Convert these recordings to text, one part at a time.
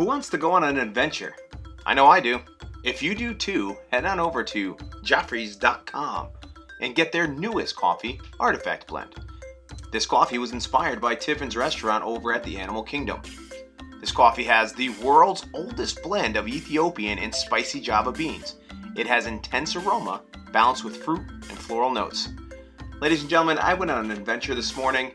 Who wants to go on an adventure? I know I do. If you do too, head on over to joffreys.com and get their newest coffee, Artifact Blend. This coffee was inspired by Tiffin's restaurant over at the Animal Kingdom. This coffee has the world's oldest blend of Ethiopian and spicy Java beans. It has intense aroma balanced with fruit and floral notes. Ladies and gentlemen, I went on an adventure this morning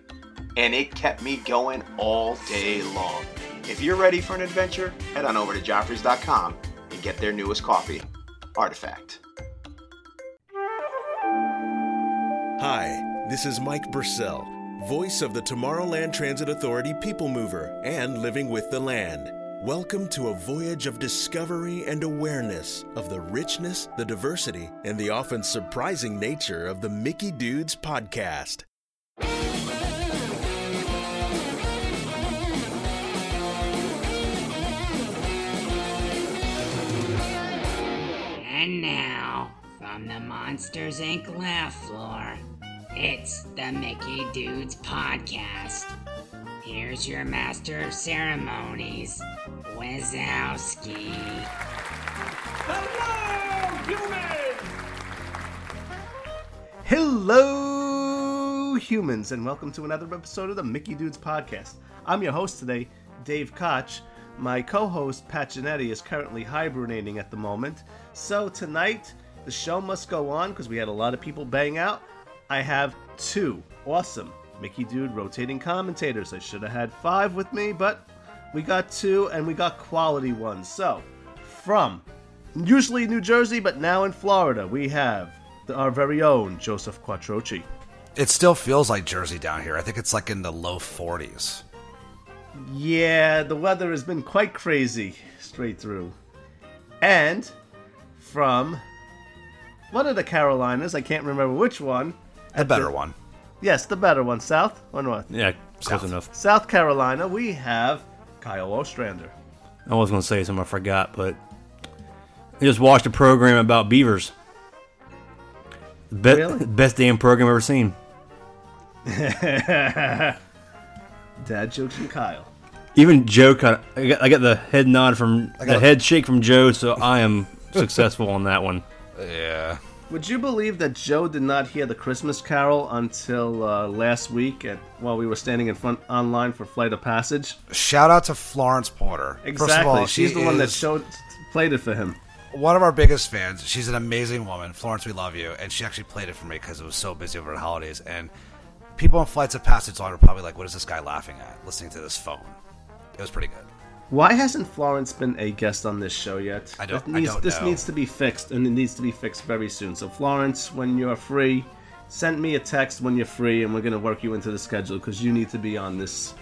and it kept me going all day long. If you're ready for an adventure, head on over to joffreys.com and get their newest coffee, Artifact. Hi, this is Mike Bursell, voice of the Tomorrowland Transit Authority People Mover and Living with the Land. Welcome to a voyage of discovery and awareness of the richness, the diversity, and the often surprising nature of the Mickey Dudes podcast. And now, from the Monsters Inc. laugh floor, it's the Mickey Dudes Podcast. Here's your master of ceremonies, Wazowski. Hello, humans, and welcome to another episode of the Mickey Dudes Podcast. I'm your host today, Dave Koch. My co host, Pat Genetti, is currently hibernating at the moment. So tonight, the show must go on because we had a lot of people bang out. I have two awesome Mickey Dude rotating commentators. I should have had five with me, but we got two and we got quality ones. So, from usually New Jersey, but now in Florida, we have our very own Joseph Quattrochi. It still feels like Jersey down here. I think it's like in the low 40s. Yeah, the weather has been quite crazy straight through. And from one of the Carolinas, I can't remember which one. The better one. Yes, the better one, South or North? Yeah, close South. enough. South Carolina, we have Kyle Ostrander. I was going to say something I forgot, but I just watched a program about beavers. Be- Really? Best damn program I've ever seen. Dad jokes from Kyle. Even Joe kind of, I got, I got the head nod from I the got- head shake from Joe, so I am successful on that one. Yeah. Would you believe that Joe did not hear the Christmas Carol until uh, last week at, while we were standing in front online for Flight of Passage? Shout out to Florence Porter. Exactly. All, She's she the one that is showed played it for him. one of our biggest fans. She's an amazing woman. Florence, we love you. And she actually played it for me because it was so busy over the holidays. And people on Flights of Passage on are probably like, what is this guy laughing at? Listening to this phone. It was pretty good. Why hasn't Florence been a guest on this show yet? I don't- That I don't this know. needs to be fixed, and it needs to be fixed very soon. So, Florence, when you're free, send me a text when you're free, and we're gonna work you into the schedule because you need to be on this.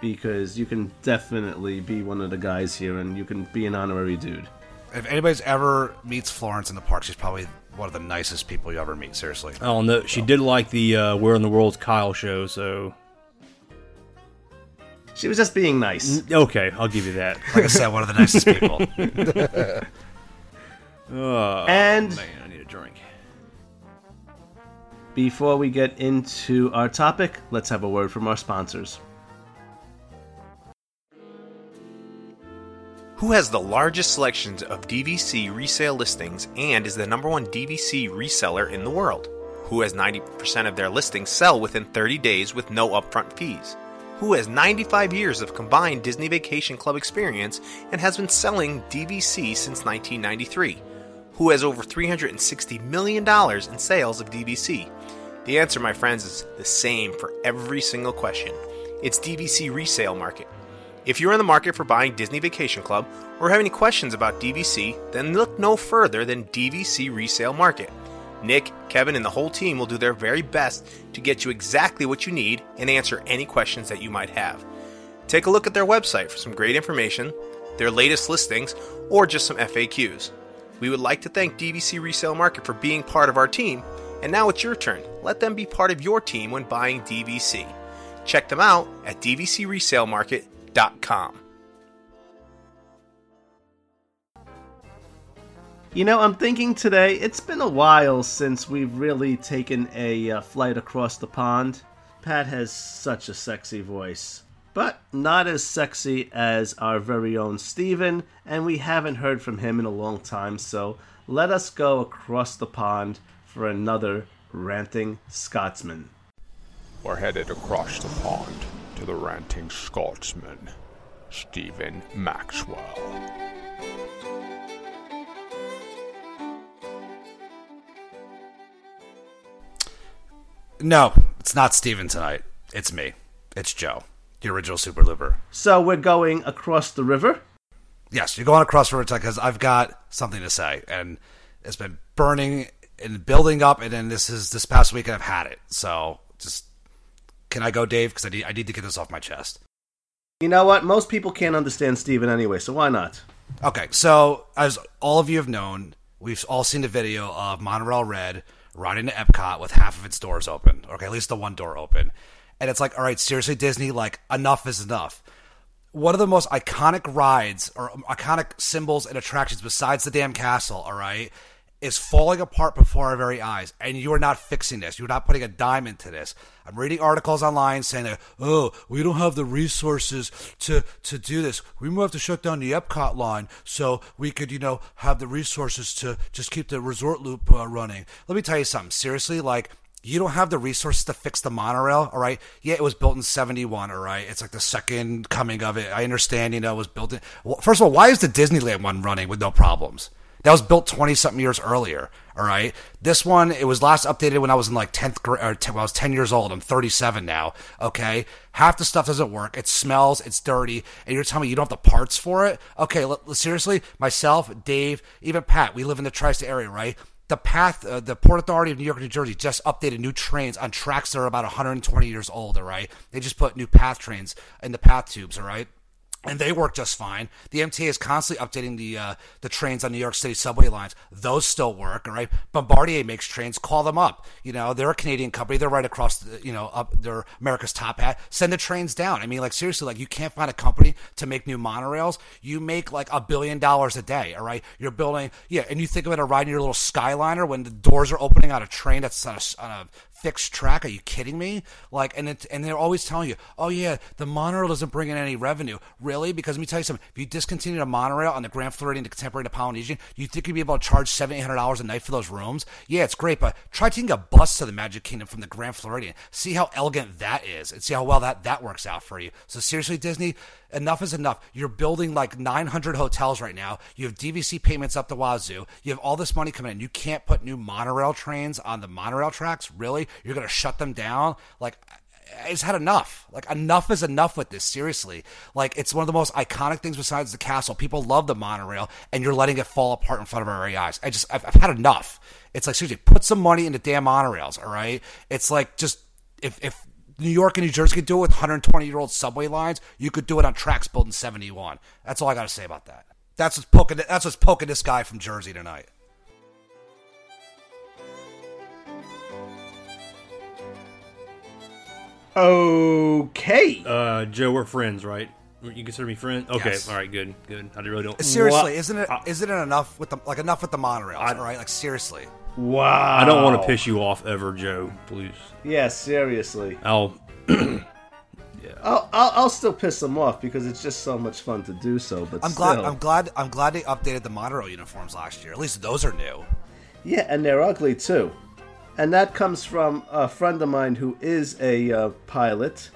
Because you can definitely be one of the guys here, and you can be an honorary dude. If anybody's ever meets Florence in the park, she's probably one of the nicest people you ever meet. Seriously. I don't know. She did like the uh, Where in the World's Kyle show, so She was just being nice. okay, I'll give you that. Like I said, one of the nicest people. Oh, and man, I need a drink. before we get into our topic, let's have a word from our sponsors. Who has the largest selections of DVC resale listings and is the number one DVC reseller in the world? Who has 90% of their listings sell within 30 days with no upfront fees? Who has 95 years of combined Disney Vacation Club experience and has been selling DVC since 1993? Who has over $360 million in sales of DVC? The answer, my friends, is the same for every single question. It's DVC Resale Market. If you're in the market for buying Disney Vacation Club or have any questions about DVC, then look no further than DVC Resale Market. Nick, Kevin, and the whole team will do their very best to get you exactly what you need and answer any questions that you might have. Take a look at their website for some great information, their latest listings, or just some FAQs. We would like to thank DVC Resale Market for being part of our team, and now it's your turn. Let them be part of your team when buying DVC. Check them out at dvcresalemarket.com. You know, I'm thinking today, it's been a while since we've really taken a uh, flight across the pond. Pat has such a sexy voice. but not as sexy as our very own Steven, and we haven't heard from him in a long time, so let us go across the pond for another ranting Scotsman. We're headed across the pond to the ranting Scotsman, Stephen Maxwell. No, it's not Steven tonight. It's me. It's Joe, the original Super Looper. So we're going across the river. Yes, you're going across river because I've got something to say, and it's been burning and building up, and then this is this past week I've had it. So just can I go, Dave? Because I need I need to get this off my chest. You know what? Most people can't understand Steven anyway, so why not? Okay, so as all of you have known, we've all seen the video of Monorail Red riding to Epcot with half of its doors open, okay, at least the one door open. And it's like, all right, seriously, Disney, like, enough is enough. One of the most iconic rides or iconic symbols and attractions besides the damn castle, all right, is falling apart before our very eyes. And you are not fixing this. You're not putting a dime into this. I'm reading articles online saying that, oh, we don't have the resources to, to do this. We might have to shut down the Epcot line so we could, you know, have the resources to just keep the resort loop uh, running. Let me tell you something. Seriously, like, you don't have the resources to fix the monorail, all right? Yeah, it was built in 71, all right? It's like the second coming of it. I understand, you know, it was built in. Well, first of all, why is the Disneyland one running with no problems? That was built 20 something years earlier. All right. This one, it was last updated when I was in like 10th grade, or 10, when I was 10 years old. I'm 37 now. Okay. Half the stuff doesn't work. It smells. It's dirty. And you're telling me you don't have the parts for it? Okay. L- seriously, myself, Dave, even Pat, we live in the tri state area, right? The path, uh, the Port Authority of New York New Jersey just updated new trains on tracks that are about 120 years old. All right. They just put new path trains in the path tubes. All right and they work just fine. The MTA is constantly updating the uh, the trains on New York City subway lines. Those still work, all right. Bombardier makes trains. Call them up. You know, they're a Canadian company. They're right across, the, you know, up. They're America's top hat. Send the trains down. I mean, like seriously, like you can't find a company to make new monorails. You make like a billion dollars a day, all right. You're building, yeah, and you think of it a ride in your little Skyliner when the doors are opening on a train that's on a, on a fixed track. Are you kidding me? Like, and it, and they're always telling you, oh yeah, the monorail doesn't bring in any revenue. Really? Because let me tell you something. If you discontinued a monorail on the Grand Floridian to Contemporary to Polynesian, you think you'd be able to charge seven, eight hundred dollars a night for those rooms? Yeah, it's great, but try taking a bus to the Magic Kingdom from the Grand Floridian. See how elegant that is, and see how well that that works out for you. So seriously, Disney, enough is enough. You're building like 900 hotels right now. You have DVC payments up the wazoo. You have all this money coming in. You can't put new monorail trains on the monorail tracks. Really? You're going to shut them down? Like, I just had enough. Like enough is enough with this. Seriously, like it's one of the most iconic things besides the castle. People love the monorail, and you're letting it fall apart in front of our very eyes. I just, I've, I've had enough. It's like seriously, put some money into damn monorails. All right. It's like just if if New York and New Jersey could do it with 120 year old subway lines, you could do it on tracks built in 71. That's all I got to say about that. That's what's poking. That's what's poking this guy from Jersey tonight. Okay. Uh, Joe, we're friends, right? You consider me friend? Okay, Yes. all right, good, good. I really don't. Seriously, What? isn't it? Uh, not it enough with the like enough with the monorails? all right, like seriously. Wow. I don't want to piss you off ever, Joe. Please. Yeah, seriously. I'll. I'll, I'll, I'll still piss them off because it's just so much fun to do so. But I'm still. glad. I'm glad. I'm glad they updated the monorail uniforms last year. At least those are new. Yeah, and they're ugly too. And that comes from a friend of mine who is a uh, pilot,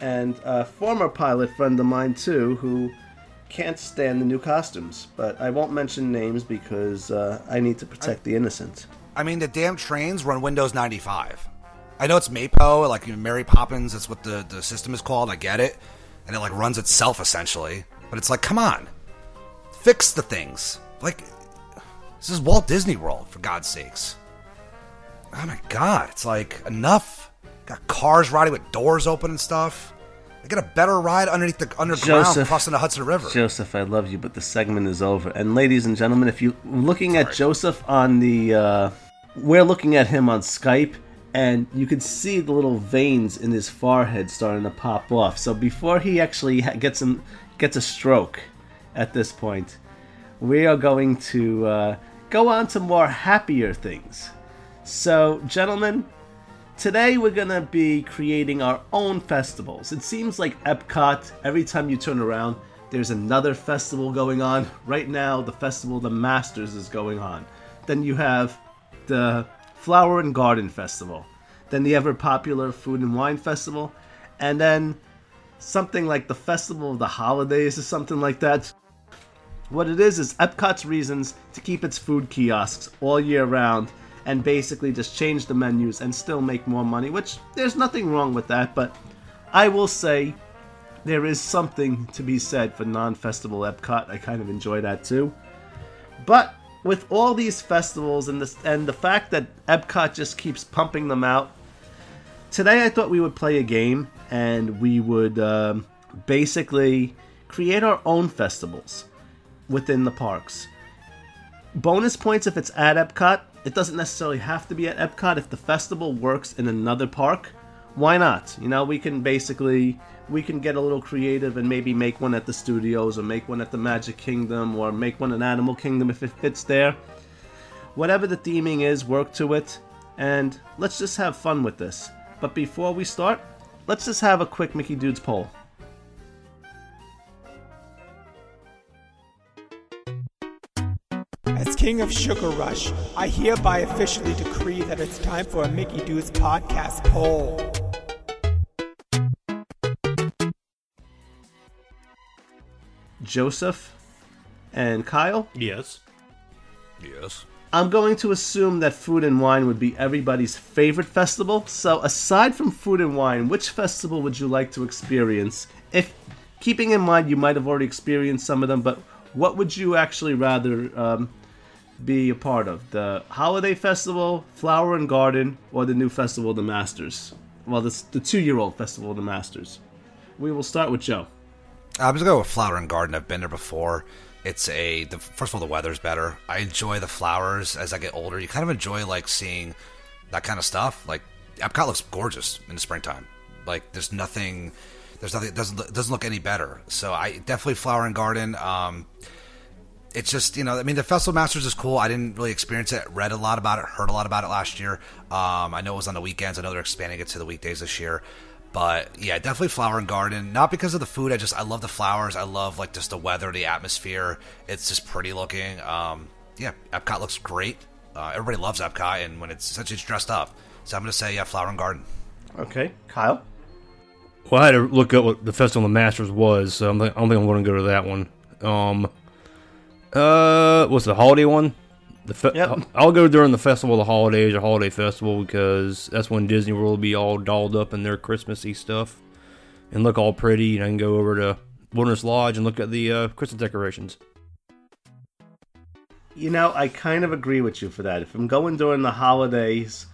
and a former pilot friend of mine too, who can't stand the new costumes. But I won't mention names because uh, I need to protect the innocent. I mean, the damn trains run Windows 95. I know it's Mapo, like Mary Poppins. That's what the the system is called. I get it, and it like runs itself essentially. But it's like, come on, fix the things. Like this is Walt Disney World, for God's sakes. Oh my God, it's like enough. Got cars riding with doors open and stuff. I get a better ride underneath the underground Joseph. crossing the Hudson River. Joseph, I love you, but the segment is over. And ladies and gentlemen, if you looking at Joseph on the, uh, we're looking at him on Skype, and you can see the little veins in his forehead starting to pop off. So before he actually gets him gets a stroke, at this point, we are going to uh, go on to more happier things. So, gentlemen, Today we're gonna be creating our own festivals. It seems like Epcot, every time you turn around, there's another festival going on. Right now, the festival of The Masters is going on. Then you have the Flower and Garden Festival. Then the ever popular Food and Wine Festival. And then something like the Festival of the Holidays or something like that. What it is is Epcot's reasons to keep its food kiosks all year round and basically just change the menus and still make more money, which there's nothing wrong with that, but I will say there is something to be said for non-festival Epcot. I kind of enjoy that too. But with all these festivals and the, and the fact that Epcot just keeps pumping them out, today I thought we would play a game and we would um, basically create our own festivals within the parks. Bonus points if it's at Epcot. It doesn't necessarily have to be at Epcot. If the festival works in another park, why not? You know, we can basically we can get a little creative and maybe make one at the studios or make one at the Magic Kingdom or make one in Animal Kingdom if it fits there. Whatever the theming is, work to it and let's just have fun with this. But before we start, let's just have a quick Mickey Dudes poll. As King of Sugar Rush, I hereby officially decree that it's time for a Mickey Dudes podcast poll. Joseph and Kyle, Yes. Yes. I'm going to assume that Food and Wine would be everybody's favorite festival. So, aside from Food and Wine, which festival would you like to experience? If keeping in mind you might have already experienced some of them, but what would you actually rather um, be a part of? The Holiday Festival, Flower and Garden, or the new festival, of the Masters? Well, this, the two-year-old festival, of the Masters. We will start with Joe. I'm just going to go with Flower and Garden. I've been there before. It's a the first of all the weather's better. I enjoy the flowers as I get older. You kind of enjoy like seeing that kind of stuff. Like Epcot looks gorgeous in the springtime. Like there's nothing, there's nothing it doesn't doesn't look any better. So I definitely Flower and Garden. Um, it's just you know I mean the Festival Masters is cool. I didn't really experience it. Read a lot about it. Heard a lot about it last year. Um, I know it was on the weekends. I know they're expanding it to the weekdays this year. But yeah, definitely flower and garden. Not because of the food. I just I love the flowers. I love like just the weather, the atmosphere. It's just pretty looking. Um, yeah, Epcot looks great. Uh, everybody loves Epcot, and when it's essentially it's dressed up. So I'm gonna say yeah, flower and garden. Okay, Kyle. Well, I had to look up what the Festival of the Masters was, so I'm I don't think I'm going to go to that one. Um, uh, what's the holiday one? The fe- Yep. I'll go during the Festival of the Holidays or Holiday Festival because that's when Disney World will be all dolled up in their Christmassy stuff and look all pretty. And I can go over to Wilderness Lodge and look at the uh, Christmas decorations. You know, I kind of agree with you for that. If I'm going during the holidays,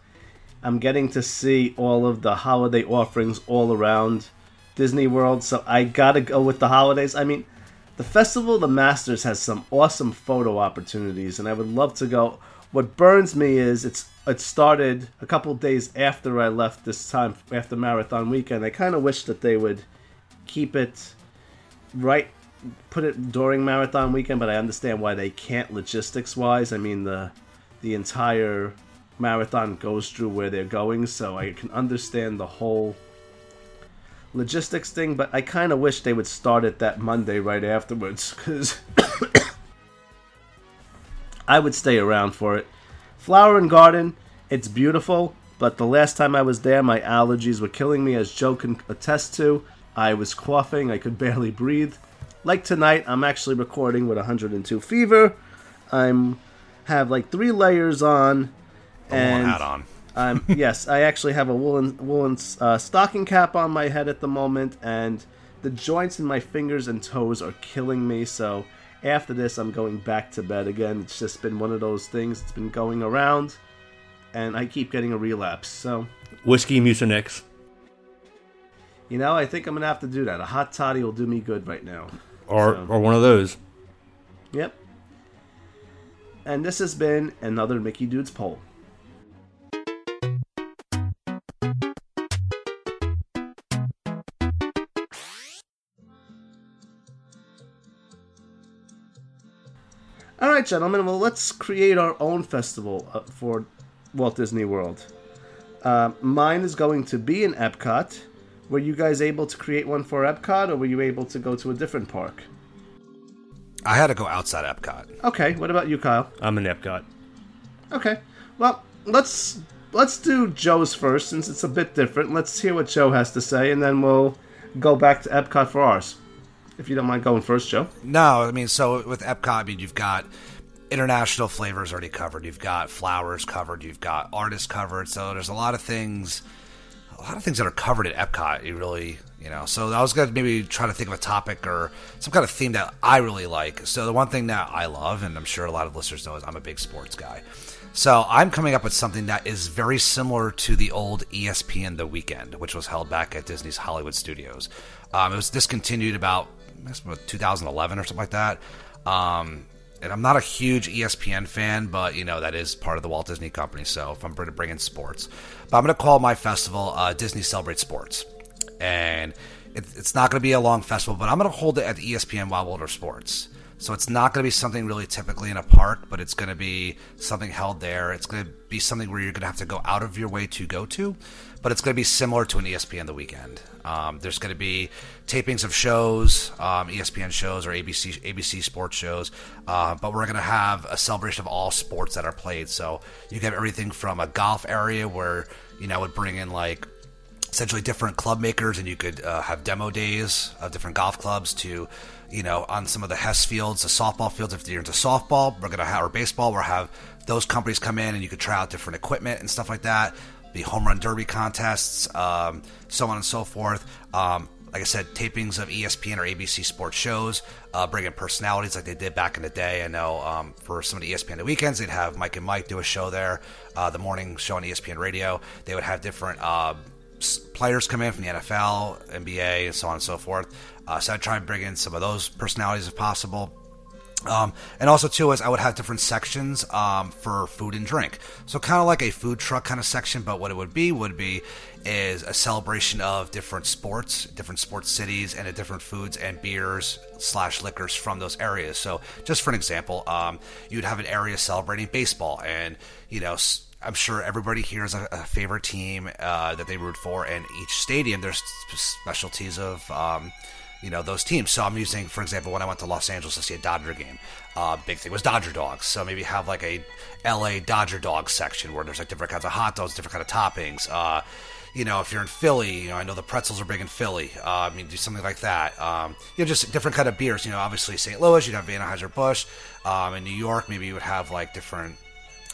I'm getting to see all of the holiday offerings all around Disney World, so I gotta go with the holidays. I mean, the Festival of the Masters has some awesome photo opportunities, and I would love to go. What burns me is it's it started a couple days after I left this time after marathon weekend. I kind of wish that they would keep it right put it during marathon weekend, but I understand why they can't logistics wise. I mean the the entire marathon goes through where they're going, so I can understand the whole logistics thing, but I kind of wish they would start it that Monday right afterwards cuz I would stay around for it. Flower and Garden, it's beautiful, but the last time I was there, my allergies were killing me, as Joe can attest to. I was coughing, I could barely breathe. Like tonight, I'm actually recording with 102 fever. I'm have like three layers on, and hat on. Um, yes, I actually have a woolen woolen uh, stocking cap on my head at the moment, and the joints in my fingers and toes are killing me. So after this, I'm going back to bed again. It's just been one of those things. It's been going around, and I keep getting a relapse. So Whiskey Mucinex. you know, I think I'm gonna have to do that. A hot toddy will do me good right now. Or, So- or one of those. Yep. And this has been another Mickey Dudes poll. Right, gentlemen. Well, let's create our own festival uh, for Walt Disney World. Uh, mine is going to be in Epcot. Were you guys able to create one for Epcot, or were you able to go to a different park? I had to go outside Epcot. Okay. What about you, Kyle? I'm in Epcot. Okay. Well, let's let's do Joe's first since it's a bit different. Let's hear what Joe has to say, and then we'll go back to Epcot for ours. If you don't mind going first, Joe. No, I mean, so with Epcot, I mean, you've got international flavors already covered. You've got flowers covered. You've got artists covered. So there's a lot of things, a lot of things that are covered at Epcot. You really, you know. So I was gonna maybe try to think of a topic or some kind of theme that I really like. So the one thing that I love, and I'm sure a lot of listeners know, is I'm a big sports guy. So I'm coming up with something that is very similar to the old ESPN The Weekend, which was held back at Disney's Hollywood Studios. Um, it was discontinued about, Guess, about 2011 or something like that. Um, and I'm not a huge ESPN fan, but you know that is part of the Walt Disney Company. So if I'm going to bring in sports, but I'm going to call my festival uh, Disney Celebrate Sports, and it, it's not going to be a long festival, but I'm going to hold it at the ESPN Wild World of Sports. So it's not going to be something really typically in a park, but it's going to be something held there. It's going to be something where you're going to have to go out of your way to go to, but it's going to be similar to an ESPN the weekend. Um, there's going to be tapings of shows, um, ESPN shows or ABC ABC sports shows, uh, but we're going to have a celebration of all sports that are played. So you have everything from a golf area where you know would bring in like essentially different club makers, and you could uh, have demo days of different golf clubs to, you know, on some of the Hess fields, the softball fields. If you're into softball, we're gonna have or baseball, we'll have those companies come in, and you could try out different equipment and stuff like that. Be home run derby contests, um, so on and so forth. Um, like I said, tapings of ESPN or ABC sports shows, uh, bringing personalities like they did back in the day. I know um, for some of the ESPN the weekends, they'd have Mike and Mike do a show there, uh, the morning show on ESPN Radio. They would have different uh, players come in from the NFL, NBA, and so on and so forth. Uh, so I'd try and bring in some of those personalities if possible. Um, and also too is I would have different sections um, for food and drink. So kind of like a food truck kind of section, but what it would be would be is a celebration of different sports, different sports cities, and different foods and beers slash liquors from those areas. So just for an example, um, you'd have an area celebrating baseball, and you know. I'm sure everybody here has a, a favorite team uh, that they root for, and each stadium there's specialties of um, you know those teams. So I'm using, for example, when I went to Los Angeles to see a Dodger game, uh, big thing was Dodger dogs. So maybe have like a L.A. Dodger dog section where there's like different kinds of hot dogs, different kind of toppings. Uh, you know, if you're in Philly, you know, I know the pretzels are big in Philly. Uh, I mean, do something like that. Um, you know, just different kind of beers. You know, obviously St. Louis, you'd have Anheuser Busch. Um, in New York, maybe you would have like different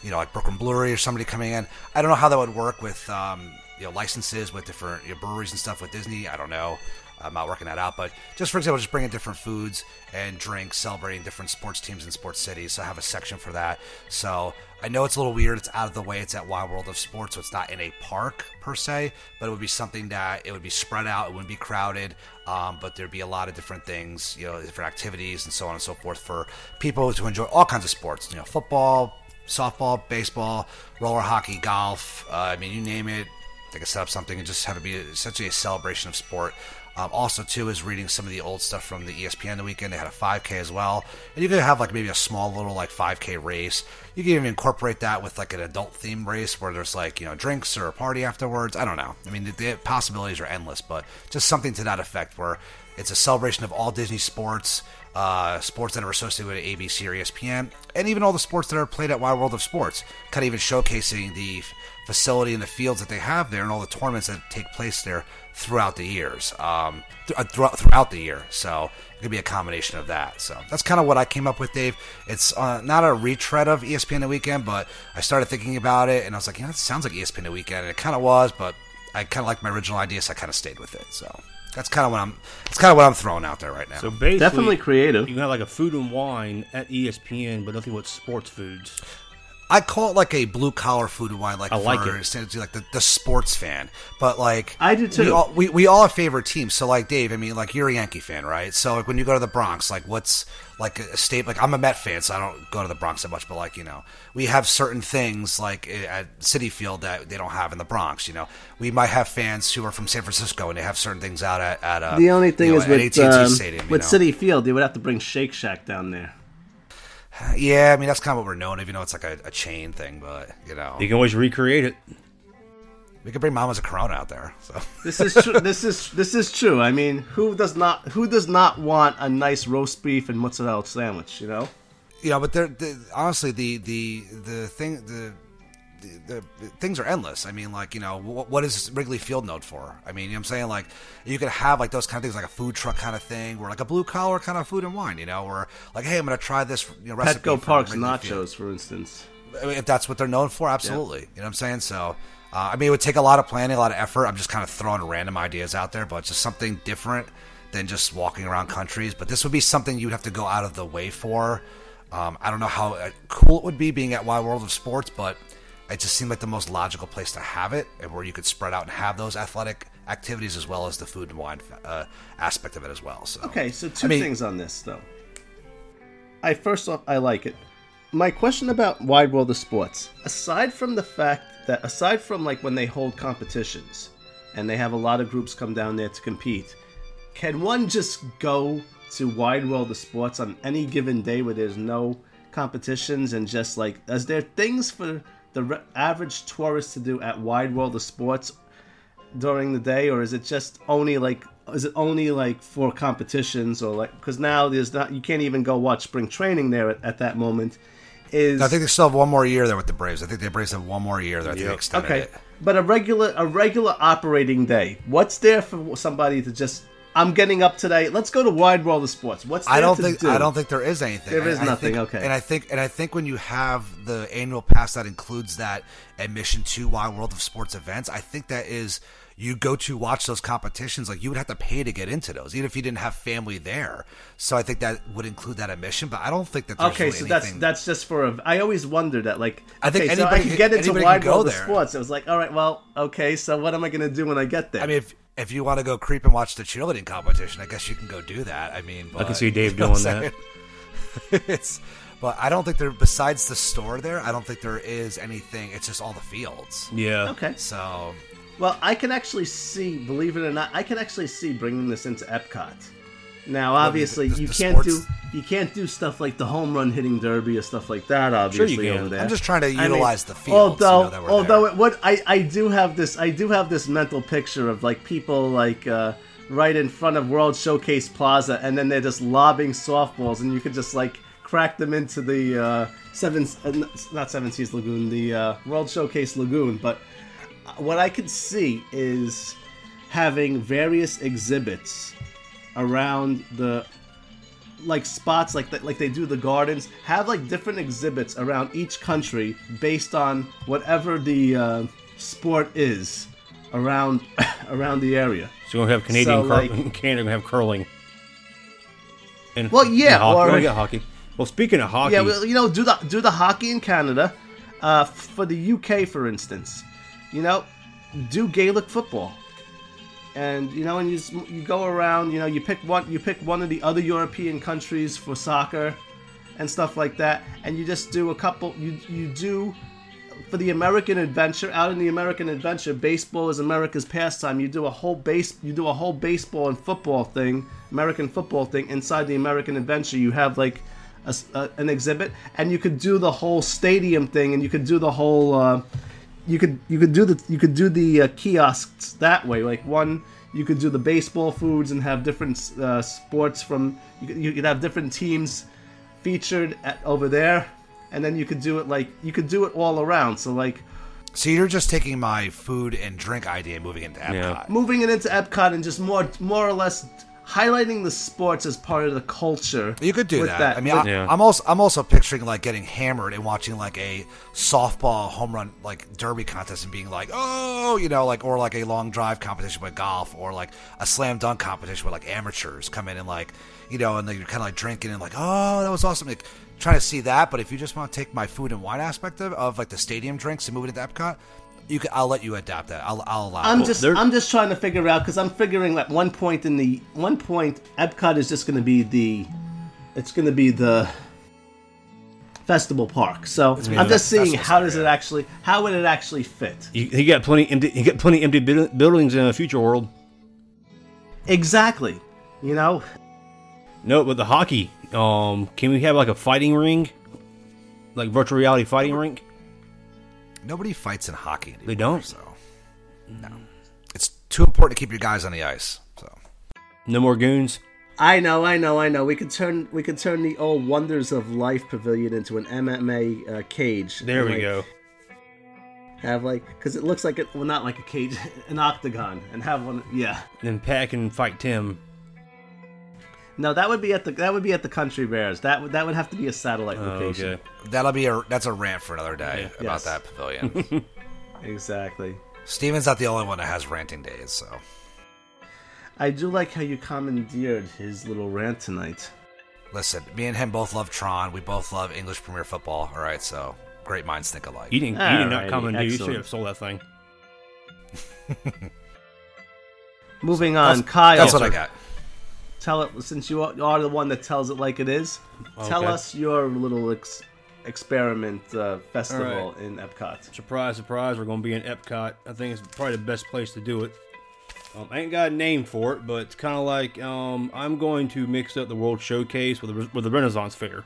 you know, like Brooklyn Brewery or somebody coming in. I don't know how that would work with, um, you know, licenses with different you know, breweries and stuff with Disney. I don't know. I'm not working that out. But just for example, just bringing different foods and drinks, celebrating different sports teams and sports cities. So I have a section for that. So I know it's a little weird. It's out of the way. It's at Wild World of Sports, so it's not in a park per se, but it would be something that it would be spread out. It wouldn't be crowded, um, but there'd be a lot of different things, you know, different activities and so on and so forth for people to enjoy all kinds of sports. You know, football, softball, baseball, roller hockey, golf. Uh, I mean, you name it. They could set up something and just have it be essentially a celebration of sport. Um, also, too, is reading some of the old stuff from the ESPN the weekend. They had a 5K as well, and you could have like maybe a small little like 5K race. You can even incorporate that with like an adult themed race where there's like you know drinks or a party afterwards. I don't know. I mean, the, the possibilities are endless, but just something to that effect where it's a celebration of all Disney sports, uh, sports that are associated with ABC or ESPN, and even all the sports that are played at Wild World of Sports. Kind of even showcasing the facility and the fields that they have there, and all the tournaments that take place there throughout the years, um, th- uh, throughout, throughout the year. So it could be a combination of that. So that's kind of what I came up with, Dave. It's uh, not a retread of ESPN the Weekend, but I started thinking about it, and I was like, you know, it sounds like ESPN the Weekend, and it kind of was, but I kind of liked my original idea, so I kind of stayed with it. So that's kind of what I'm. That's kind of what I'm throwing out there right now. So basically, Definitely creative. You can have like a food and wine at ESPN, but nothing but sports foods. I call it like a blue collar food and wine, like I like for it. essentially like the, the sports fan. But like I do too. We all, we, we all have favorite teams. So like Dave, I mean, like you're a Yankee fan, right? So like when you go to the Bronx, like what's like a state? Like I'm a Met fan, so I don't go to the Bronx that much. But like you know, we have certain things like at Citi Field that they don't have in the Bronx. You know, we might have fans who are from San Francisco and they have certain things out at at uh, The only thing you know, is with AT&T um, Stadium, you with know? Citi Field, they would have to bring Shake Shack down there. Yeah, I mean that's kind of what we're known, even though it's like a, a chain thing. But you know, You can always recreate it. We could bring Mama's a Corona out there. So This is true. this is this is true. I mean, who does not who does not want a nice roast beef and mozzarella sandwich? You know. Yeah, but they're, the honestly the the the thing the. The, the things are endless. I mean, like you know, what, what is Wrigley Field known for? I mean, you know what I'm saying like you could have like those kind of things, like a food truck kind of thing, or like a blue collar kind of food and wine. You know, or like, hey, I'm gonna try this you know, recipe. Petco Park's Wrigley nachos, Field. for instance. I mean, if that's what they're known for, absolutely. You know what I'm saying? So, uh, I mean, it would take a lot of planning, a lot of effort. I'm just kind of throwing random ideas out there, but just something different than just walking around countries. But this would be something you'd have to go out of the way for. Um, I don't know how uh, cool it would be being at Wild World of Sports, but it just seemed like the most logical place to have it, and where you could spread out and have those athletic activities as well as the food and wine uh, aspect of it as well. So, Okay, so two I mean- things on this though. I first off, I like it. My question about Wide World of Sports, aside from the fact that, aside from like when they hold competitions and they have a lot of groups come down there to compete, can one just go to Wide World of Sports on any given day where there's no competitions and just like, is there things for the re- average tourist to do at Wide World of Sports during the day or is it just only like is it only like for competitions or like because now there's not you can't even go watch spring training there at, at that moment is I think they still have one more year there with the Braves. I think the Braves have one more year there. I think they extended okay it. but a regular a regular operating day what's there for somebody to just i'm getting up today let's go to wide world of sports what's I don't think do? I don't think there is anything. There I- is I nothing, think- okay. And I think and I think when you have the annual pass that includes that admission to Wild World of Sports events, I think that is you go to watch those competitions like you would have to pay to get into those even if you didn't have family there. So I think that would include that admission, but I don't think that there's Okay, really so that's anything- that's just for a. I always wondered that. Like, I think okay, so I anybody can can- get into anybody wide can go world of there. sports. It was like, all right, well, okay, so what am I going to do when I get there? I mean if if you want to go creep and watch the cheerleading competition, I guess you can go do that. I mean, I can see Dave you know doing that. it's, but I don't think there. Besides the store there, I don't think there is anything. It's just all the fields. Yeah. okay. So Well, I can actually see, believe it or not, I can actually see bringing this into Epcot. Now, obviously, the- you the can't do you can't do stuff like the home run hitting derby or stuff like that. Sure Obviously, you over there. I'm just trying to I mean, utilize the fields. you Although, know, that were although there. it would, I I do have this I do have this mental picture of like people like uh, right in front of World Showcase Plaza, and then they're just lobbing softballs, and you could just like crack them into the uh, seven uh, not Seven Seas Lagoon, the uh, World Showcase Lagoon. But what I could see is having various exhibits around the like spots like that like they do the gardens have like different exhibits around each country based on whatever the uh, sport is around around the area So gonna have Canadian So, cur- like- Canada gonna have curling. And, Well, yeah, and or- we got hockey. Well, speaking of hockey, yeah well, you know do the do the hockey in canada uh, for the uk for instance you know do gaelic football. And you know and you, you go around you know you pick one you pick one of the other european countries for soccer and stuff like that and you just do a couple you you do for the American adventure out in the American adventure baseball is America's pastime. You do a whole base you do a whole baseball and football thing American football thing inside the American adventure. You have like a a an exhibit and you could do the whole stadium thing and you could do the whole uh, you could you could do the you could do the uh, kiosks that way like one you could do the baseball foods and have different uh, sports from you could, you could have different teams featured at, over there and then you could do it like you could do it all around so like so you're just taking my food and drink idea and moving into Epcot. Yeah. moving it into epcot and just more more or less highlighting the sports as part of the culture You could do with that. I mean, with- I, Yeah. I'm also I'm also picturing like getting hammered and watching like a softball home run like derby contest and being like, oh, you know, like or like a long drive competition with golf or like a slam dunk competition where like amateurs come in and like you know and then you're kind of like drinking and like, oh, that was awesome. Like trying to see that. But if you just want to take my food and wine aspect of, of like the stadium drinks and move it into Epcot, you can. I'll let you adapt that. I'll I'll allow. I'm it. just there- I'm just trying to figure out because I'm figuring at one point in the one point Epcot is just going to be the it's going to be the festival park. So be I'm just seeing festival how does center, it actually how would it actually fit? you, you got plenty empty. You got plenty empty buildings in a future world. Exactly. You know, No, but the hockey. Um, can we have like a fighting ring, like virtual reality fighting rink? Nobody fights in hockey. Anymore, They don't? So no, It's too important to keep your guys on the ice. So No more goons. I know, I know, I know. We could turn we could turn the old Wonders of Life pavilion into an MMA uh, cage. There we like, go. Have like because it looks like it well not like a cage, an octagon, and have one. Yeah. Then Pat can fight Tim. No, that would be at the that would be at the Country Bears. That would that would have to be a satellite Oh, location. okay. that'll be a that's a rant for another day about Yes. that pavilion. Exactly. Steven's not the only one that has ranting days, so I do like how you commandeered his little rant tonight. listen, me and him both love Tron. We both love English Premier Football. All right, so great minds think alike. You didn't. You did not Alrighty, come. You should have sold that thing. Moving on, That's- Kyle. That's what I got. Tell it since you are you are the one that tells it like it is. Tell us your little ex- experiment uh, festival right. in Epcot. Surprise, surprise. We're going to be in Epcot. I think it's probably the best place to do it. Um, I ain't got a name for it, but it's kind of like um, I'm going to mix up the World Showcase with the, with the Renaissance Fair.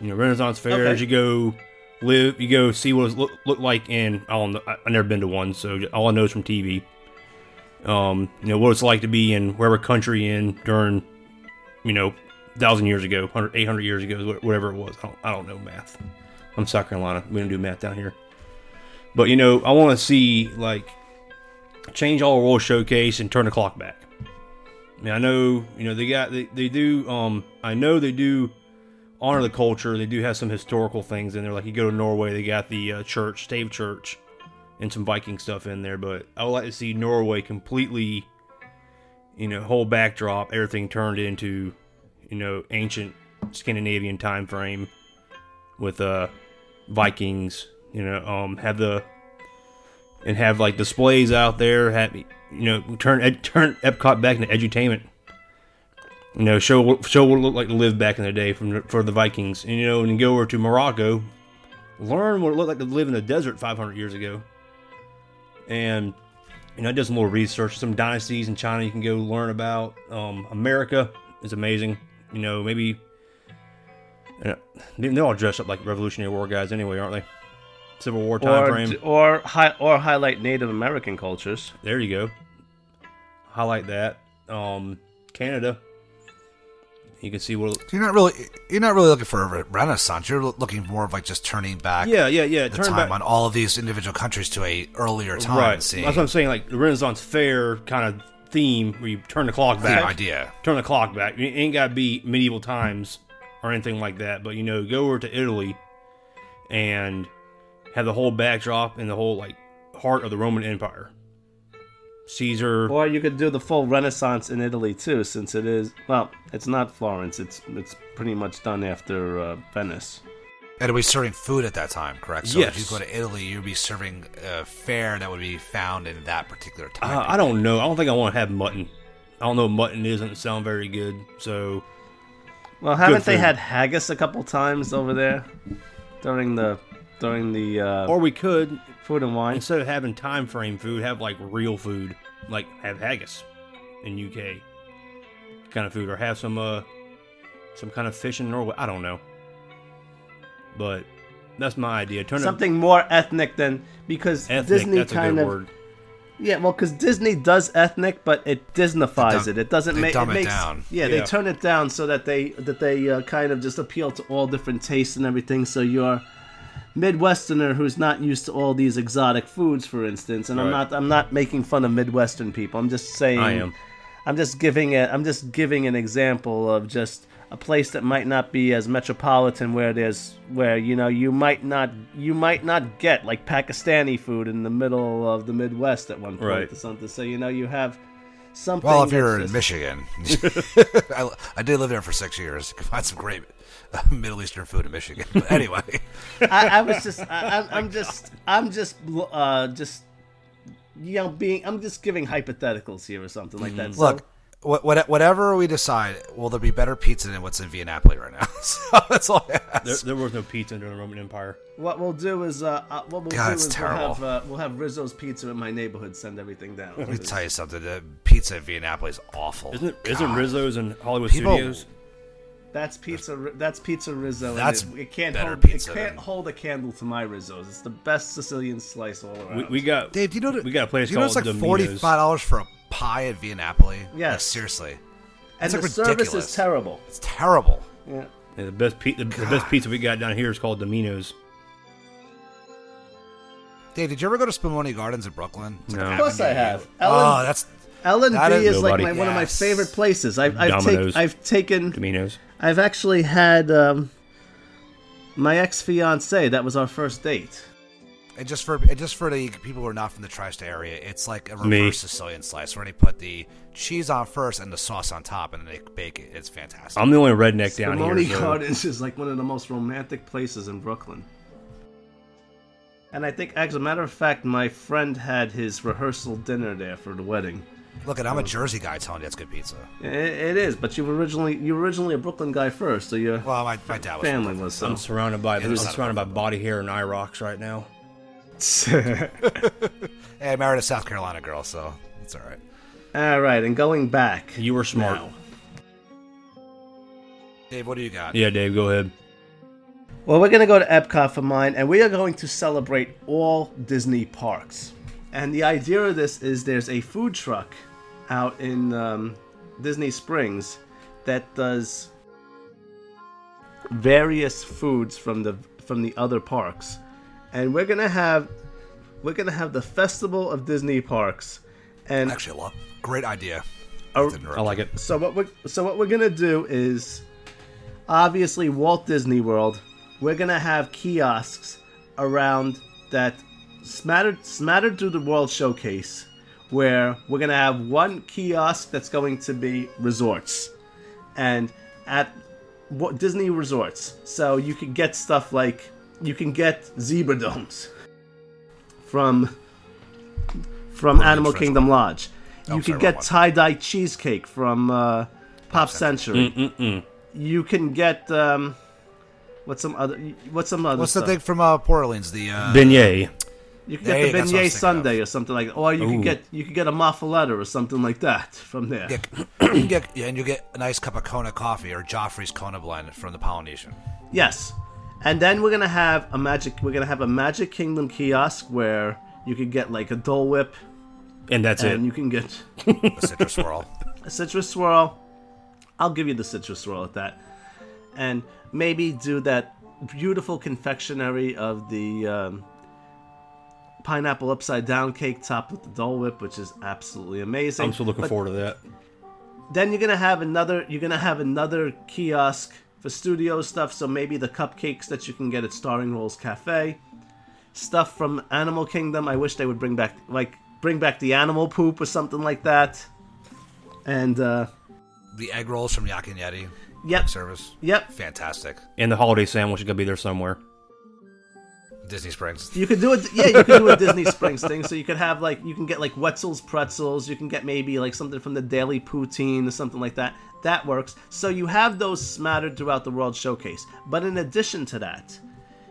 You know, Renaissance Fair. Okay. You go live, you go see what it look, look like in. I don't know. I, I've never been to one, so all I know is from TV. Um, you know what it's like to be in wherever country in during, you know, thousand years ago, 100, 800 years ago, whatever it was. I don't, I don't know math. I'm South Carolina. We don't do math down here. But you know, I want to see like change all the World Showcase and turn the clock back. I mean, I know you know they got they, they do. Um, I know they do honor the culture. They do have some historical things in there. Like you go to Norway, they got the uh, church, Stave Church, and some Viking stuff in there. But I would like to see Norway completely, you know, whole backdrop, everything turned into, you know, ancient Scandinavian time frame with uh Vikings. You know, um, have the and have like displays out there. Have you know turn ed, turn Epcot back into edutainment. You know, show show what it looked like to live back in the day from for the Vikings. And you know, and you go over to Morocco, learn what it looked like to live in the desert 500 years ago. And you know, I did some little research. Some dynasties in China you can go learn about. Um, America is amazing. You know, maybe uh, they're all dressed up like Revolutionary War guys anyway, aren't they? Civil War time Or frame. or hi- or highlight Native American cultures. There you go. Highlight that. Um, Canada. You can see what. You're not really you're not really looking for a renaissance. You're looking more of like just turning back Yeah, yeah, yeah. the Turn time back. on all of these individual countries to a earlier time. right. seeing That's what I'm saying. Like the Renaissance Fair kind of theme where you turn the clock the back. idea. Turn the clock back. It ain't got to be medieval times or anything like that. But you know, go over to Italy and have the whole backdrop and the whole like heart of the Roman Empire. Caesar. Or you could do the full Renaissance in Italy too, since it is well, it's not Florence. It's it's pretty much done after uh, Venice. And we serving food at that time, correct? So if you go to Italy, you'd be serving a fare that would be found in that particular time. Uh, I don't know. I don't think I want to have mutton. I don't know. Mutton doesn't sound very good. So Well, haven't they had haggis a couple times over there during the during the uh, Or we could, food and wine? instead of having time frame food, have like real food, like have haggis in UK kind of food, or have some uh some kind of fish in Norway. I don't know, but that's my idea. Turn Something more ethnic than because it ethnic. Disney that's a kind good of word. yeah, well, because Disney does ethnic, but it Disneyfies They it. It doesn't make dumb it it makes down. yeah, they Yeah. turn it down so that they that they uh, kind of just appeal to all different tastes and everything. So you're Midwesterner who's not used to all these exotic foods, for instance, and I'm not I'm not making fun of Midwestern people. I'm just saying I am. I'm just giving it. I'm just giving an example of just a place that might not be as metropolitan, where there's where you know you might not you might not get like Pakistani food in the middle of the Midwest at one point Right. or something. So you know you have something. well, if you're that's in just- Michigan, I, I did live there for six years. You can find some great Middle Eastern food in Michigan. But anyway, I, I was just I, I'm, I'm just I'm just uh just you know being I'm just giving hypotheticals here or something like that. So- look, what, what, whatever we decide, will there be better pizza than what's in Via Napoli right now? so that's all I ask. There, there was no pizza during the Roman Empire. What we'll do is, uh, uh what we'll God, do it's is terrible. we'll have uh, we'll have Rizzo's Pizza in my neighborhood send everything down. Let me tell you something. The pizza in Via Napoli is awful. Isn't it, isn't Rizzo's in Hollywood People- Studios? That's pizza. That's PizzeRizzo. That's it, it can't better hold. pizza it can't than- hold a candle to my Rizzo's. It's the best Sicilian slice all around. We, we got Dave, do you know that, we got a place do you know called it's like forty five dollars for a pie at Via Napoli? Yes. Like, seriously, and It's the like service is terrible. it's terrible. Yeah. Yeah, the best pi- the, the best pizza we got down here is called Domino's. Dave, did you ever go to Spumoni Gardens in Brooklyn? It's like No. a Of course I Avenue. have. Ellen- oh, that's L and B That is- is like Nobody. my, one of my favorite places. I've I've, take, I've taken. Domino's. I've actually had um, my ex fiance. That was our first date. and just for and just for the people who are not from the tri-state area, it's like a reverse Me. Sicilian slice where they put the cheese on first and the sauce on top, and then they bake it. It's fantastic. I'm the only redneck down Spumoni here. so- Gardens is like one of the most romantic places in Brooklyn. And I think, as a matter of fact, my friend had his rehearsal dinner there for the wedding. Look, and I'm a Jersey guy telling you it's good pizza. It, it is, but you were originally you were originally a Brooklyn guy first, so your Well, my, my dad was family was so. I'm surrounded by I'm It is not a surrounded by body hair and eye rocks right now. Hey, I married a South Carolina girl, so it's all right. All right, and going back. You were smart. now. Dave, what do you got? Yeah, Dave, go ahead. Well, we're going to go to Epcot for mine, and we are going to celebrate all Disney parks. And the idea of this is there's a food truck out in um, Disney Springs that does various foods from the from the other parks, and we're gonna have we're gonna have the Festival of Disney Parks, and Actually, a lot. Great idea. Oh, I like it. so what we so what we're gonna do is obviously Walt Disney World. We're gonna have kiosks around that smattered smattered through the World Showcase, where we're gonna have one kiosk that's going to be resorts, and at Wa- Disney resorts. So you can get stuff like you can get zebra domes from from Brilliant Animal Fresh Kingdom Lodge. Oh, You can wrong get tie dye cheesecake from uh, Pop Century. You can get um, what's some other what's some other What's stuff? the thing from uh, Port Orleans? The uh, Beignet. You can There get the beignet sundae or something like that, or you can Ooh. get you can get a muffaletta or something like that from there. get, you get yeah, and you get a nice cup of Kona coffee or Joffrey's Kona blend from the Polynesian. Yes, and then we're gonna have a magic. We're gonna have a Magic Kingdom kiosk where you can get like a Dole Whip, And that's and it. And you can get a citrus swirl. a citrus swirl. I'll give you the citrus swirl at that, and maybe do that beautiful confectionery of the um, pineapple upside down cake topped with the Dole Whip, which is absolutely amazing. I'm still looking But forward to that. then you're gonna have another. You're gonna have another kiosk for studio stuff. So maybe the cupcakes that you can get at Starring Rolls Cafe, stuff from Animal Kingdom. I wish they would bring back like bring back the animal poop or something like that. And uh, the egg rolls from Yak and Yeti. yep, Service. yep. Fantastic. And the holiday sandwich is gonna be there somewhere. Disney Springs. You could do it. Yeah, you could do a Disney Springs thing. So you could have like you can get like Wetzel's pretzels. You can get maybe like something from the Daily Poutine or something like that. That works. So you have those smattered throughout the World Showcase. But in addition to that,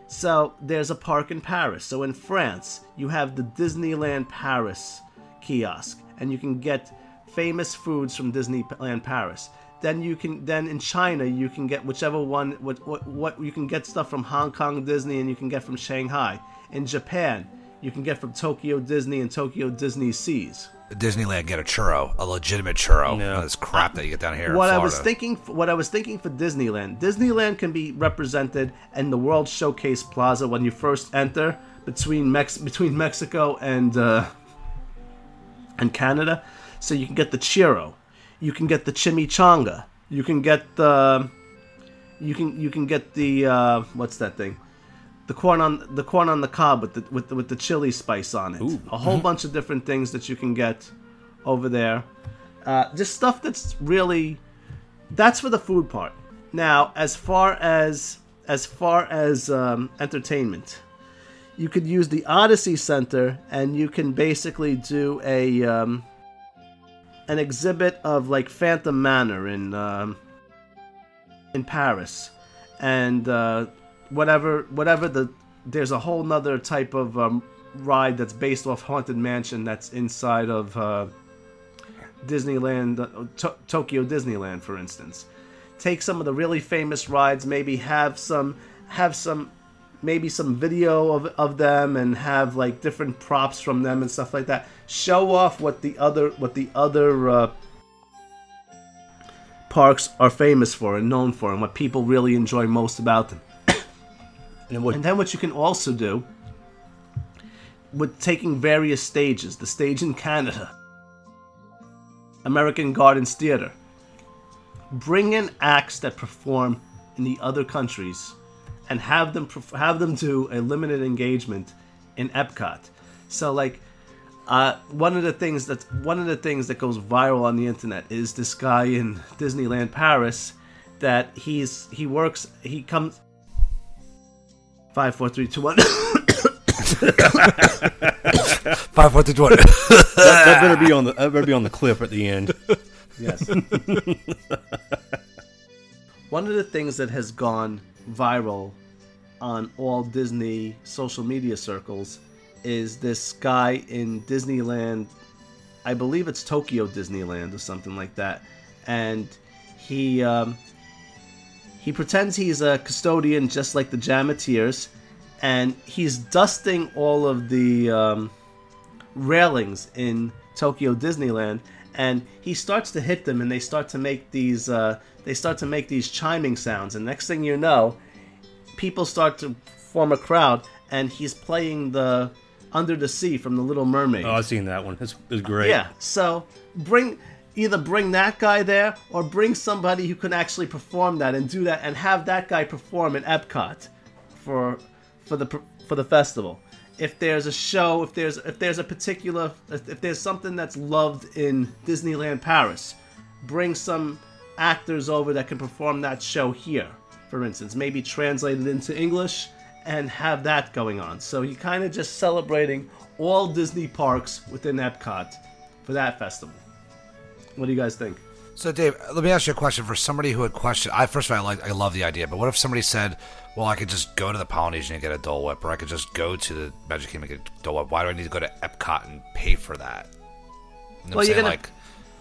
so there's a park in Paris. So in France, you have the Disneyland Paris kiosk, and you can get famous foods from Disneyland Paris. Then you can then in China you can get whichever one what, what what you can get stuff from Hong Kong Disney and you can get from Shanghai. In Japan, you can get from Tokyo Disney and Tokyo Disney Seas. Disneyland get a churro, a legitimate churro. No. Not this crap that you get down here. in what I was thinking what I was thinking for Disneyland. Disneyland can be represented in the World Showcase Plaza when you first enter between Mex between Mexico and uh, and Canada. So you can get the churro, you can get the chimichanga, you can get the you can you can get the uh, what's that thing? The corn on the corn on the cob with the with the, with the chili spice on it. Ooh. A whole bunch of different things that you can get over there. Uh, just stuff that's really that's for the food part. Now, as far as as far as um, entertainment, you could use the Odyssey Center, and you can basically do a um, an exhibit of like Phantom Manor in um, in Paris, and uh, whatever whatever the there's a whole nother type of um, ride that's based off Haunted Mansion that's inside of uh, Disneyland, uh, to- Tokyo Disneyland, for instance. take some of the really famous rides, maybe have some have some maybe some video of, of them and have like different props from them and stuff like that. Show off what the other what the other uh, parks are famous for and known for and what people really enjoy most about them. And what And then what you can also do with taking various stages, the stage in Canada, American Gardens Theater, bring in acts that perform in the other countries and have them have them do a limited engagement in Epcot. So like uh, one of the things that one of the things that goes viral on the internet is this guy in Disneyland Paris that he's he works he comes five four three two one Five, four, three, two, one. that, that better be on the that better be on the clip at the end. Yes. One of the things that has gone viral on all Disney social media circles is this guy in Disneyland. I believe it's Tokyo Disneyland or something like that, and he um, he pretends he's a custodian, just like the JAMMitors, and he's dusting all of the um, railings in Tokyo Disneyland, and he starts to hit them, and they start to make these uh, they start to make these chiming sounds, and next thing you know, people start to form a crowd, and he's playing the Under the Sea from The Little Mermaid. Oh, I've seen that one. It's, it's great. Yeah, so bring either bring that guy there or bring somebody who can actually perform that and do that and have that guy perform at Epcot for for the for the festival. If there's a show, if there's if there's a particular if there's something that's loved in Disneyland Paris, bring some actors over that can perform that show here. For instance, maybe translate it into English and have that going on. So you're kind of just celebrating all Disney parks within Epcot for that festival. What do you guys think? So, Dave, let me ask you a question. For somebody who had questioned, I first of all, I like, I love the idea, but what if somebody said, "Well, I could just go to the Polynesian and get a Dole Whip, or I could just go to the Magic Kingdom and get a Dole Whip. Why do I need to go to Epcot and pay for that?" You know Well, you're gonna- like,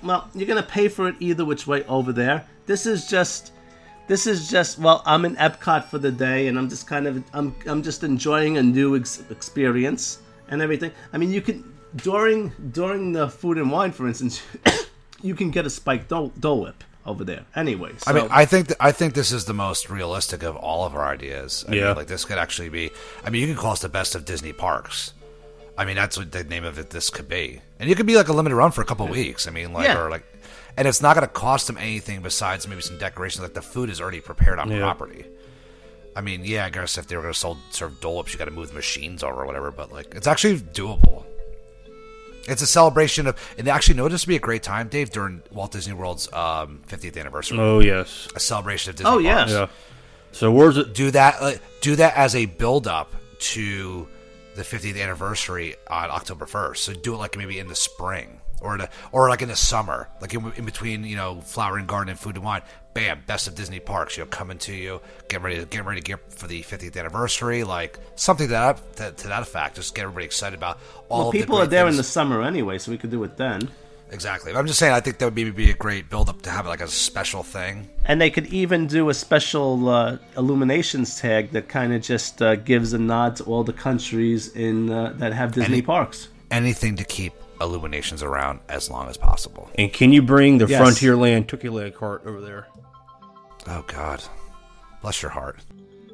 Well, you're gonna pay for it either which way over there. This is just, this is just. Well, I'm in Epcot for the day, and I'm just kind of, I'm, I'm just enjoying a new ex- experience and everything. I mean, you can during during the food and wine, for instance, you can get a spiked Dole, Dole Whip over there. Anyway, so, I mean, I think th- I think this is the most realistic of all of our ideas. I Yeah. mean, like this could actually be. I mean, you can call us the best of Disney parks. I mean, that's what the name of it. This could be, and you could be like a limited run for a couple weeks. I mean, like Yeah. or like, and it's not going to cost them anything besides maybe some decorations. Like the food is already prepared on Yeah. property. I mean, yeah, I guess if they were going to sold, serve Dole Whips, you got to move the machines over or whatever. But like, it's actually doable. It's a celebration of, and actually, no, this would be a great time, Dave, during Walt Disney World's um, 50th anniversary Oh yes. a celebration of Disney. Oh, yes. Yeah. So where's it? Do that. Uh, do that as a build up to the 50th anniversary on October 1st. So do it like maybe in the spring or in a, or like in the summer, like in, in between you know Flower and Garden and Food and Wine. Bam, best of Disney parks. You know, coming to you, getting ready to get ready to get for the 50th anniversary, like something that to, to that effect. Just get everybody excited about all. well, of the people are there in the summer anyway, so we could do it then. exactly. I'm just saying. I think that would maybe be a great build up to have like a special thing. And they could even do a special uh, illuminations tag that kind of just uh, gives a nod to all the countries in uh, that have Disney Any- parks. Anything to keep illuminations around as long as possible. And can you bring the Yes. Frontierland turkey leg cart over there? Oh God, bless your heart.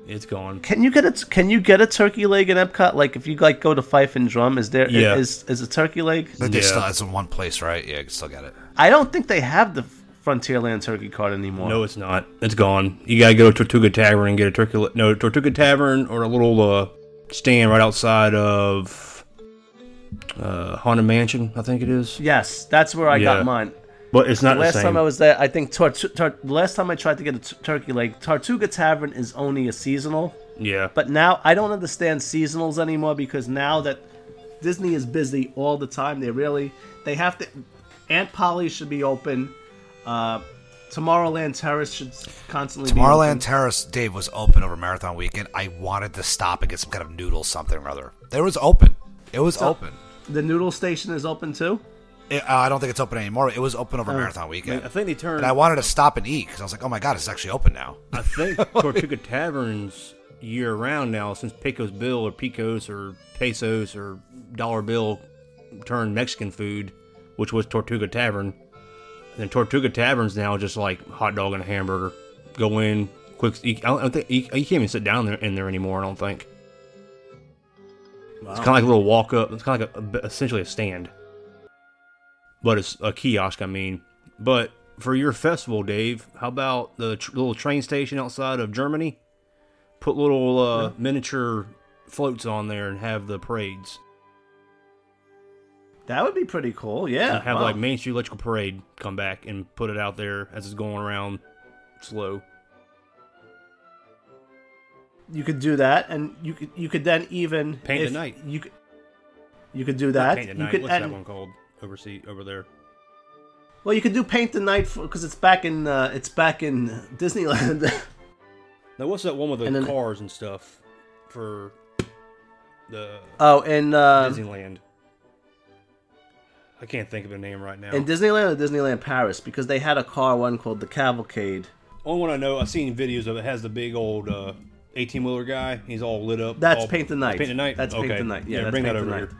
It's gone. Can you get a Can you get a turkey leg in Epcot? Like if you like go to Fife and Drum, is there is Yeah. is, is a turkey leg? But they Yeah. still it's in one place, right? Yeah, you can still get it. I don't think they have the Frontierland turkey cart anymore. No, it's not. It's gone. You gotta go to Tortuga Tavern and get a turkey. le- No, Tortuga Tavern or a little uh, stand right outside of uh, Haunted Mansion. I think it is. Yes, that's where I Yeah. got mine. But it's not last the same. time I was there, I think tor- tor- the last time I tried to get a t- turkey leg, Tortuga Tavern is only a seasonal. yeah. But now I don't understand seasonals anymore because now that Disney is busy all the time, they really they have to. Aunt Polly should be open. Uh, Tomorrowland Terrace should constantly be open. Tomorrowland Terrace, Dave, was open over Marathon Weekend. I wanted to stop and get some kind of noodle something or other. It was open. It was open. The noodle station is open too. It, uh, I don't think it's open anymore. It was open Oh, over marathon weekend. I think they turned. and I wanted to stop and eat because I was like, oh my god, it's actually open now. I think Tortuga Taverns year round now since Pecos Bill or Picos or Pesos or Dollar Bill turned Mexican food, which was Tortuga Tavern. And Tortuga Tavern's now just like hot dog and a hamburger. Go in, quick. You, I don't, I don't think you, you can't even sit down there in there anymore. I don't think. It's kind of like a little walk up. It's kind of like a, a- essentially a stand, but it's a kiosk. I mean, but for your festival, Dave, how about the tr- little train station outside of Germany? Put little uh, miniature floats on there and have the parades. That would be pretty cool. Yeah. And have wow. like Main Street Electrical Parade come back and put it out there as it's going around slow. You could do that, and you could you could then even Paint the night. You could you could do Not that. Paint the you Night. could What's and- that one called? Oversea over there. Well, you could do paint the night because it's back in uh, it's back in Disneyland. Now what's that one with the And then- cars and stuff for the oh, and uh, Disneyland? I can't think of the name right now. in Disneyland or Disneyland Paris because they had a car one called the Cavalcade. Only one I know, I've seen videos of it. Has the big old uh, eighteen wheeler guy. He's all lit up. That's all- Paint the Night. Paint the night. That's okay. Paint the Night. Yeah, that's bring Paint that the over Night. here.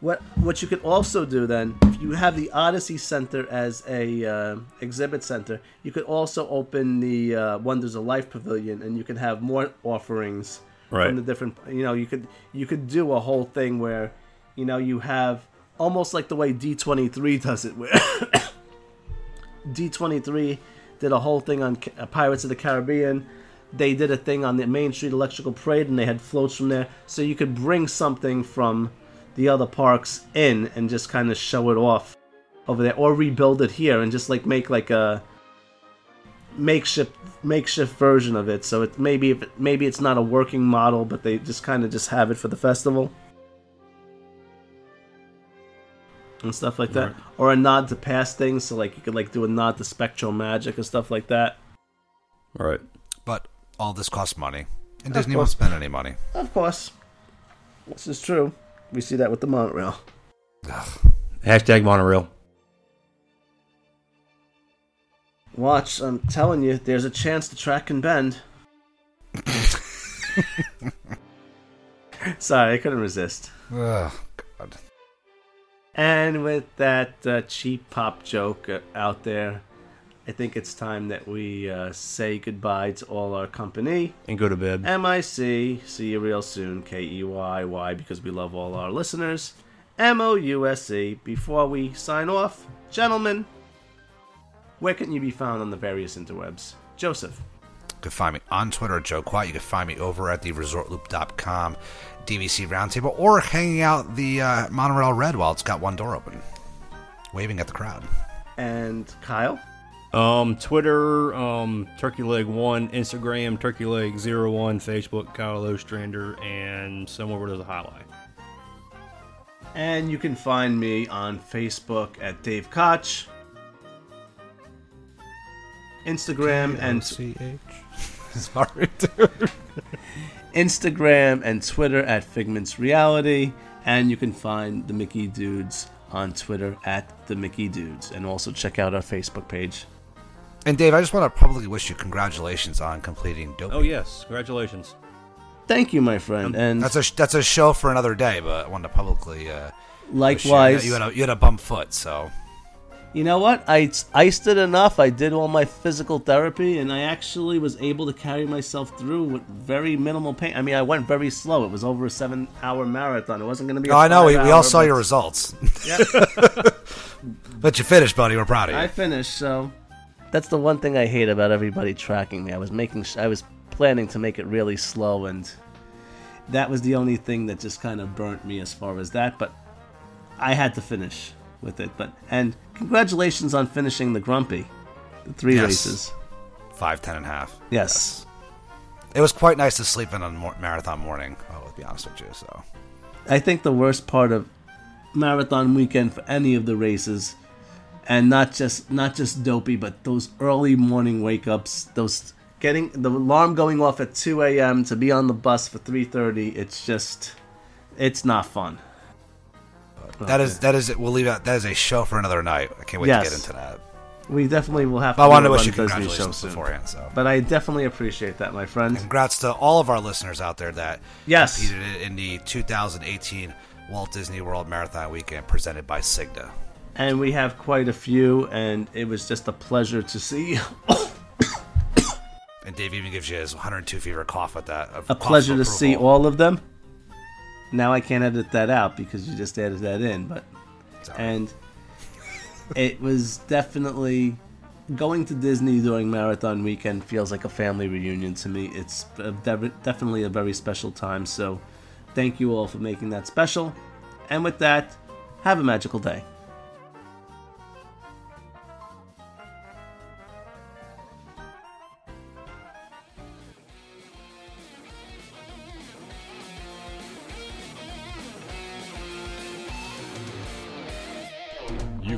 What what you could also do then, if you have the Odyssey Center as a uh, exhibit center, you could also open the uh, Wonders of Life Pavilion, and you can have more offerings Right. from the different. You know, you could you could do a whole thing where, you know, you have almost like the way D twenty three does it, where D twenty three did a whole thing on uh, Pirates of the Caribbean. They did a thing on the Main Street Electrical Parade, and they had floats from there, so you could bring something from the other parks in and just kind of show it off over there, or rebuild it here and just like make like a makeshift makeshift version of it. So it maybe if it, maybe it's not a working model, but they just kind of just have it for the festival and stuff like that, Right. or a nod to past things. So like you could like do a nod to SpectroMagic and stuff like that. All right. All this costs money, and Of Disney course. won't spend any money. Of course, this is true. We see that with the monorail. Hashtag monorail. Watch, I'm telling you, there's a chance the track can bend. Sorry, I couldn't resist. Ugh, God. And with that uh, cheap pop joke uh, out there, I think it's time that we uh, say goodbye to all our company. And go to bed. MIC, see you real soon. K E Y Y, because we love all our listeners. M O U S E. Before we sign off, gentlemen, where can you be found on the various interwebs? Joseph. You can find me on Twitter Joe Quiet. You can find me over at the resortloop.com, DVC Roundtable, or hanging out the uh, monorail red while it's got one door open, waving at the crowd. And Kyle. Um, Twitter, um, Turkey Leg One, Instagram, Turkey Leg Zero One, Facebook, Kyle Ostrander, and somewhere where there's a highlight. And you can find me on Facebook at Dave Koch. Instagram and Sorry, dude. Instagram and Twitter at Figments Reality, and you can find the Mickey Dudes on Twitter at the Mickey Dudes, and also check out our Facebook page. And Dave, I just want to publicly wish you congratulations on completing Dopey. Oh yes, congratulations. Thank you, my friend, and That's a that's a show for another day, but I wanted to publicly. Uh, wish you- likewise, you, had a you had a bum foot, so You know what? I iced it enough. I did all my physical therapy, and I actually was able to carry myself through with very minimal pain. I mean, I went very slow. It was over a seven-hour marathon. It wasn't going to be. Oh, I I know. We, we all saw your results. Yeah. but you finished, buddy. We're proud of you. I finished. So that's the one thing I hate about everybody tracking me. I was making. Sh- I was planning to make it really slow, and that was the only thing that just kind of burnt me as far as that. But I had to finish with it. But and congratulations on finishing the Grumpy, the three Yes. races. Five, ten and a half. Yes. It was quite nice to sleep in on a marathon morning. I'll be honest with you. So I think the worst part of marathon weekend for any of the races, and not just not just dopey, but those early morning wake ups, those getting the alarm going off at 2 a.m. to be on the bus for 3:30. It's just, it's not fun. That is that is we'll leave out. That is a show for another night. I can't wait Yes. to get into that. We definitely will have to I wanted to wish you congratulations beforehand. So But I definitely appreciate that, my friend. congrats to all of our listeners out there that Yes. competed in the 2018 Walt Disney World Marathon Weekend presented by Cigna. And we have quite a few, and it was just a pleasure to see. And Dave even gives you his 102 fever cough at that. Uh, a pleasure to see all of them. Now I can't edit that out because you just added that in, but and it was definitely going to Disney during marathon weekend feels like a family reunion to me. It's definitely a very special time. So thank you all for making that special. And with that, have a magical day.